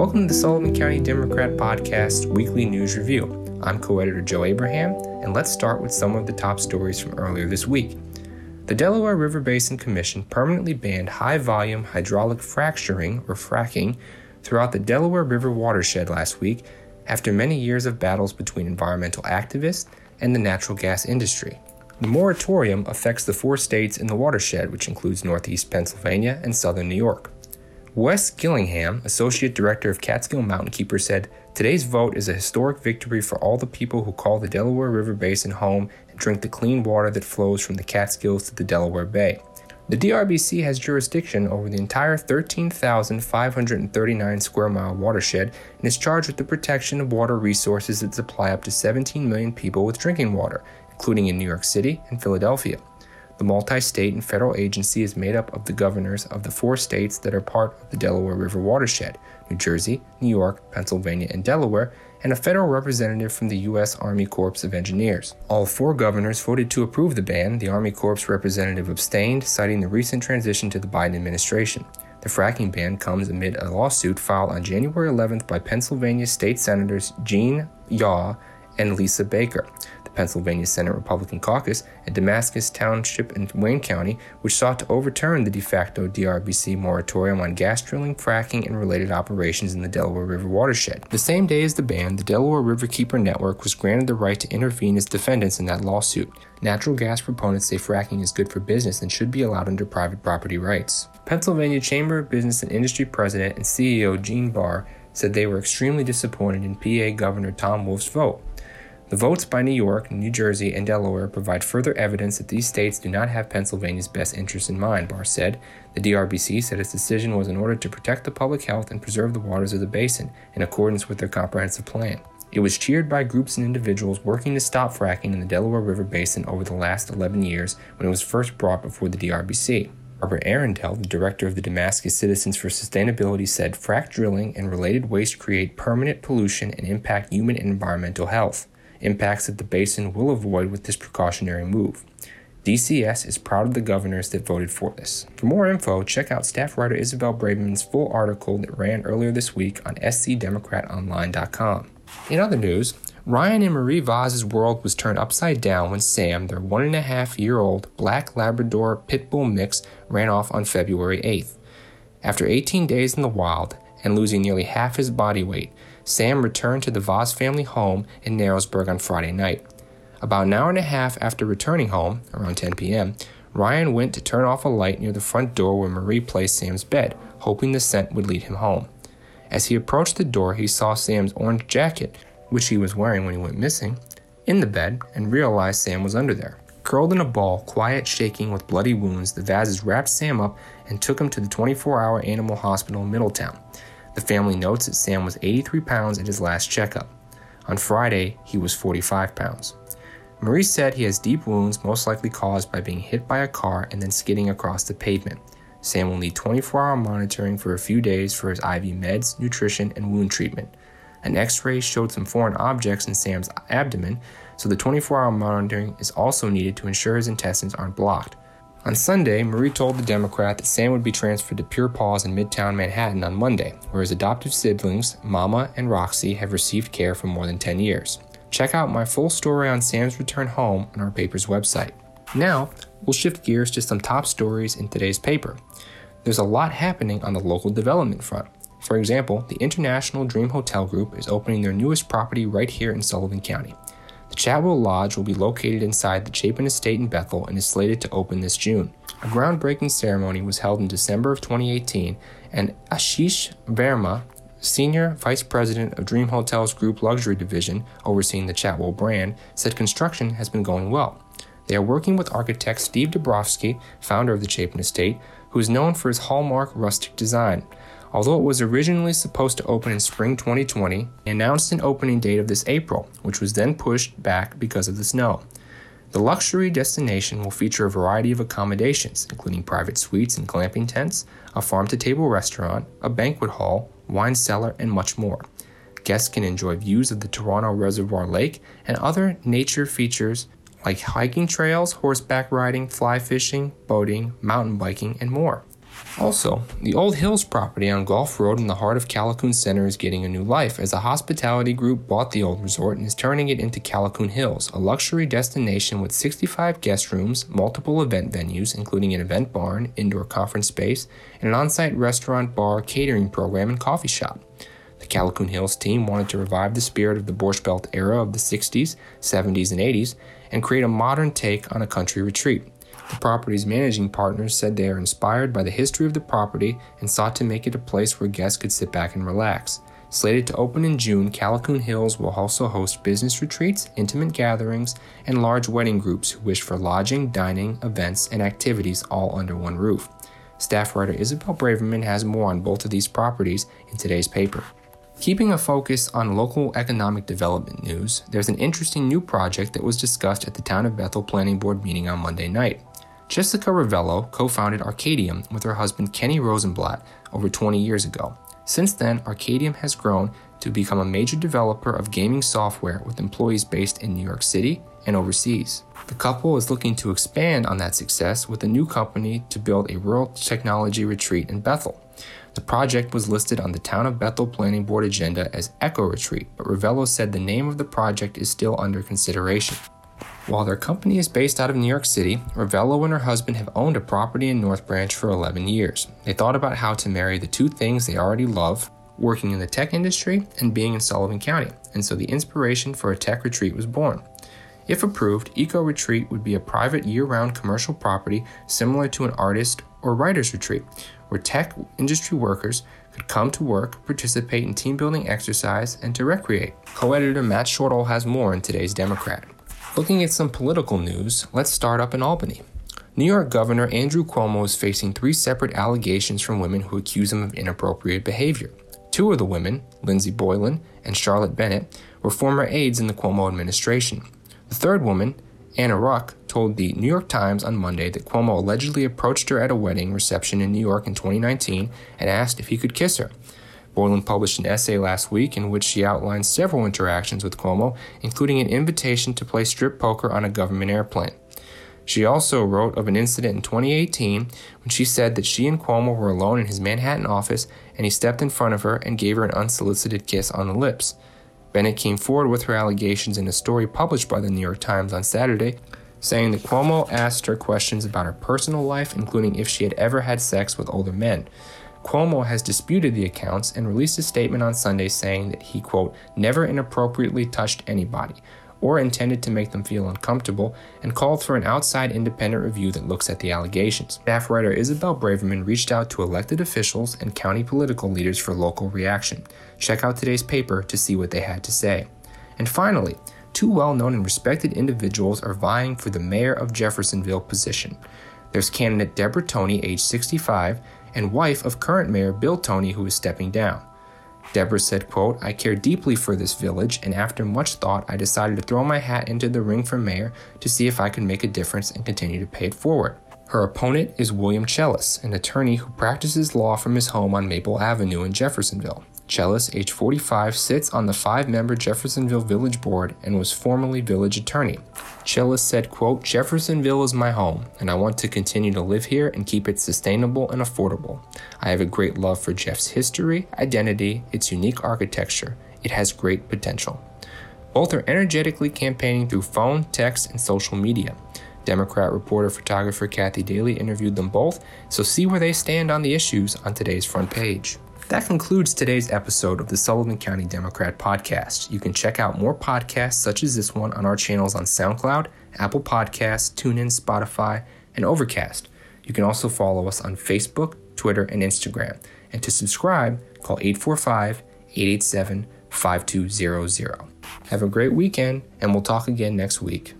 Welcome to the Sullivan County Democrat Podcast Weekly News Review. I'm co editor Joe Abraham, and let's start with some of the top stories from earlier this week. The Delaware River Basin Commission permanently banned high volume hydraulic fracturing or fracking throughout the Delaware River watershed last week after many years of battles between environmental activists and the natural gas industry. The moratorium affects the four states in the watershed, which includes Northeast Pennsylvania and Southern New York. Wes Gillingham, Associate Director of Catskill Mountain Keeper, said, Today's vote is a historic victory for all the people who call the Delaware River Basin home and drink the clean water that flows from the Catskills to the Delaware Bay. The DRBC has jurisdiction over the entire 13,539 square mile watershed and is charged with the protection of water resources that supply up to 17 million people with drinking water, including in New York City and Philadelphia. The multi state and federal agency is made up of the governors of the four states that are part of the Delaware River watershed New Jersey, New York, Pennsylvania, and Delaware, and a federal representative from the U.S. Army Corps of Engineers. All four governors voted to approve the ban. The Army Corps representative abstained, citing the recent transition to the Biden administration. The fracking ban comes amid a lawsuit filed on January 11th by Pennsylvania state senators Gene Yaw and Lisa Baker the Pennsylvania Senate Republican Caucus, and Damascus Township in Wayne County, which sought to overturn the de facto DRBC moratorium on gas drilling, fracking, and related operations in the Delaware River watershed. The same day as the ban, the Delaware Riverkeeper Network was granted the right to intervene as defendants in that lawsuit. Natural gas proponents say fracking is good for business and should be allowed under private property rights. Pennsylvania Chamber of Business and Industry President and CEO Gene Barr said they were extremely disappointed in PA Governor Tom Wolf's vote. The votes by New York, New Jersey, and Delaware provide further evidence that these states do not have Pennsylvania's best interests in mind, Barr said. The DRBC said its decision was in order to protect the public health and preserve the waters of the basin in accordance with their comprehensive plan. It was cheered by groups and individuals working to stop fracking in the Delaware River Basin over the last 11 years when it was first brought before the DRBC. Robert Arundel, the director of the Damascus Citizens for Sustainability, said frac drilling and related waste create permanent pollution and impact human and environmental health impacts that the basin will avoid with this precautionary move. DCS is proud of the governors that voted for this. For more info, check out staff writer Isabel Braverman's full article that ran earlier this week on scdemocratonline.com. In other news, Ryan and Marie Vaz's world was turned upside down when Sam, their one and a half year old black Labrador pit bull mix, ran off on February 8th. After 18 days in the wild and losing nearly half his body weight, Sam returned to the Vaz family home in Narrowsburg on Friday night. About an hour and a half after returning home, around 10 p.m., Ryan went to turn off a light near the front door where Marie placed Sam's bed, hoping the scent would lead him home. As he approached the door, he saw Sam's orange jacket, which he was wearing when he went missing, in the bed and realized Sam was under there. Curled in a ball, quiet, shaking, with bloody wounds, the Vazes wrapped Sam up and took him to the 24 hour animal hospital in Middletown. The family notes that Sam was 83 pounds at his last checkup. On Friday, he was 45 pounds. Marie said he has deep wounds, most likely caused by being hit by a car and then skidding across the pavement. Sam will need 24 hour monitoring for a few days for his IV meds, nutrition, and wound treatment. An x ray showed some foreign objects in Sam's abdomen, so the 24 hour monitoring is also needed to ensure his intestines aren't blocked. On Sunday, Marie told the Democrat that Sam would be transferred to Pure Paws in Midtown Manhattan on Monday, where his adoptive siblings, Mama and Roxy, have received care for more than 10 years. Check out my full story on Sam's return home on our paper's website. Now, we'll shift gears to some top stories in today's paper. There's a lot happening on the local development front. For example, the International Dream Hotel Group is opening their newest property right here in Sullivan County. The Chatwell Lodge will be located inside the Chapin Estate in Bethel and is slated to open this June. A groundbreaking ceremony was held in December of 2018, and Ashish Verma, Senior Vice President of Dream Hotels Group Luxury Division, overseeing the Chatwell brand, said construction has been going well. They are working with architect Steve Dabrowski, founder of the Chapin Estate, who is known for his hallmark rustic design. Although it was originally supposed to open in spring 2020, they announced an opening date of this April, which was then pushed back because of the snow. The luxury destination will feature a variety of accommodations, including private suites and glamping tents, a farm to table restaurant, a banquet hall, wine cellar, and much more. Guests can enjoy views of the Toronto Reservoir Lake and other nature features like hiking trails, horseback riding, fly fishing, boating, mountain biking, and more. Also, the Old Hills property on Gulf Road in the heart of Callicoon Center is getting a new life as a hospitality group bought the old resort and is turning it into Callicoon Hills, a luxury destination with 65 guest rooms, multiple event venues, including an event barn, indoor conference space, and an on site restaurant, bar, catering program, and coffee shop. The Callicoon Hills team wanted to revive the spirit of the Borscht Belt era of the 60s, 70s, and 80s and create a modern take on a country retreat. The property's managing partners said they are inspired by the history of the property and sought to make it a place where guests could sit back and relax. Slated to open in June, Callicoon Hills will also host business retreats, intimate gatherings, and large wedding groups who wish for lodging, dining, events, and activities all under one roof. Staff writer Isabel Braverman has more on both of these properties in today's paper. Keeping a focus on local economic development news, there's an interesting new project that was discussed at the Town of Bethel Planning Board meeting on Monday night. Jessica Rovello co founded Arkadium with her husband Kenny Rosenblatt over 20 years ago. Since then, Arkadium has grown to become a major developer of gaming software with employees based in New York City and overseas. The couple is looking to expand on that success with a new company to build a rural technology retreat in Bethel. The project was listed on the Town of Bethel Planning Board agenda as Echo Retreat, but Rovello said the name of the project is still under consideration. While their company is based out of New York City, Rovello and her husband have owned a property in North Branch for 11 years. They thought about how to marry the two things they already love working in the tech industry and being in Sullivan County, and so the inspiration for a tech retreat was born. If approved, Eco Retreat would be a private year round commercial property similar to an artist or writer's retreat, where tech industry workers could come to work, participate in team building exercise, and to recreate. Co editor Matt Shortall has more in today's Democrat. Looking at some political news, let's start up in Albany. New York Governor Andrew Cuomo is facing three separate allegations from women who accuse him of inappropriate behavior. Two of the women, Lindsey Boylan and Charlotte Bennett, were former aides in the Cuomo administration. The third woman, Anna Ruch, told the New York Times on Monday that Cuomo allegedly approached her at a wedding reception in New York in 2019 and asked if he could kiss her. Boylan published an essay last week in which she outlined several interactions with Cuomo, including an invitation to play strip poker on a government airplane. She also wrote of an incident in 2018 when she said that she and Cuomo were alone in his Manhattan office and he stepped in front of her and gave her an unsolicited kiss on the lips. Bennett came forward with her allegations in a story published by the New York Times on Saturday, saying that Cuomo asked her questions about her personal life, including if she had ever had sex with older men. Cuomo has disputed the accounts and released a statement on Sunday saying that he, quote, never inappropriately touched anybody or intended to make them feel uncomfortable and called for an outside independent review that looks at the allegations. Staff writer Isabel Braverman reached out to elected officials and county political leaders for local reaction. Check out today's paper to see what they had to say. And finally, two well known and respected individuals are vying for the mayor of Jeffersonville position. There's candidate Deborah Tony, age 65, and wife of current mayor Bill Tony, who is stepping down. Deborah said, quote, I care deeply for this village, and after much thought, I decided to throw my hat into the ring for mayor to see if I could make a difference and continue to pay it forward. Her opponent is William Chellis, an attorney who practices law from his home on Maple Avenue in Jeffersonville. Chellis, age 45, sits on the five-member Jeffersonville Village Board and was formerly village attorney. Chellis said, quote, Jeffersonville is my home, and I want to continue to live here and keep it sustainable and affordable. I have a great love for Jeff's history, identity, its unique architecture. It has great potential. Both are energetically campaigning through phone, text, and social media. Democrat reporter photographer Kathy Daly interviewed them both, so see where they stand on the issues on today's front page. That concludes today's episode of the Sullivan County Democrat podcast. You can check out more podcasts such as this one on our channels on SoundCloud, Apple Podcasts, TuneIn, Spotify, and Overcast. You can also follow us on Facebook, Twitter, and Instagram. And to subscribe, call 845 887 5200. Have a great weekend, and we'll talk again next week.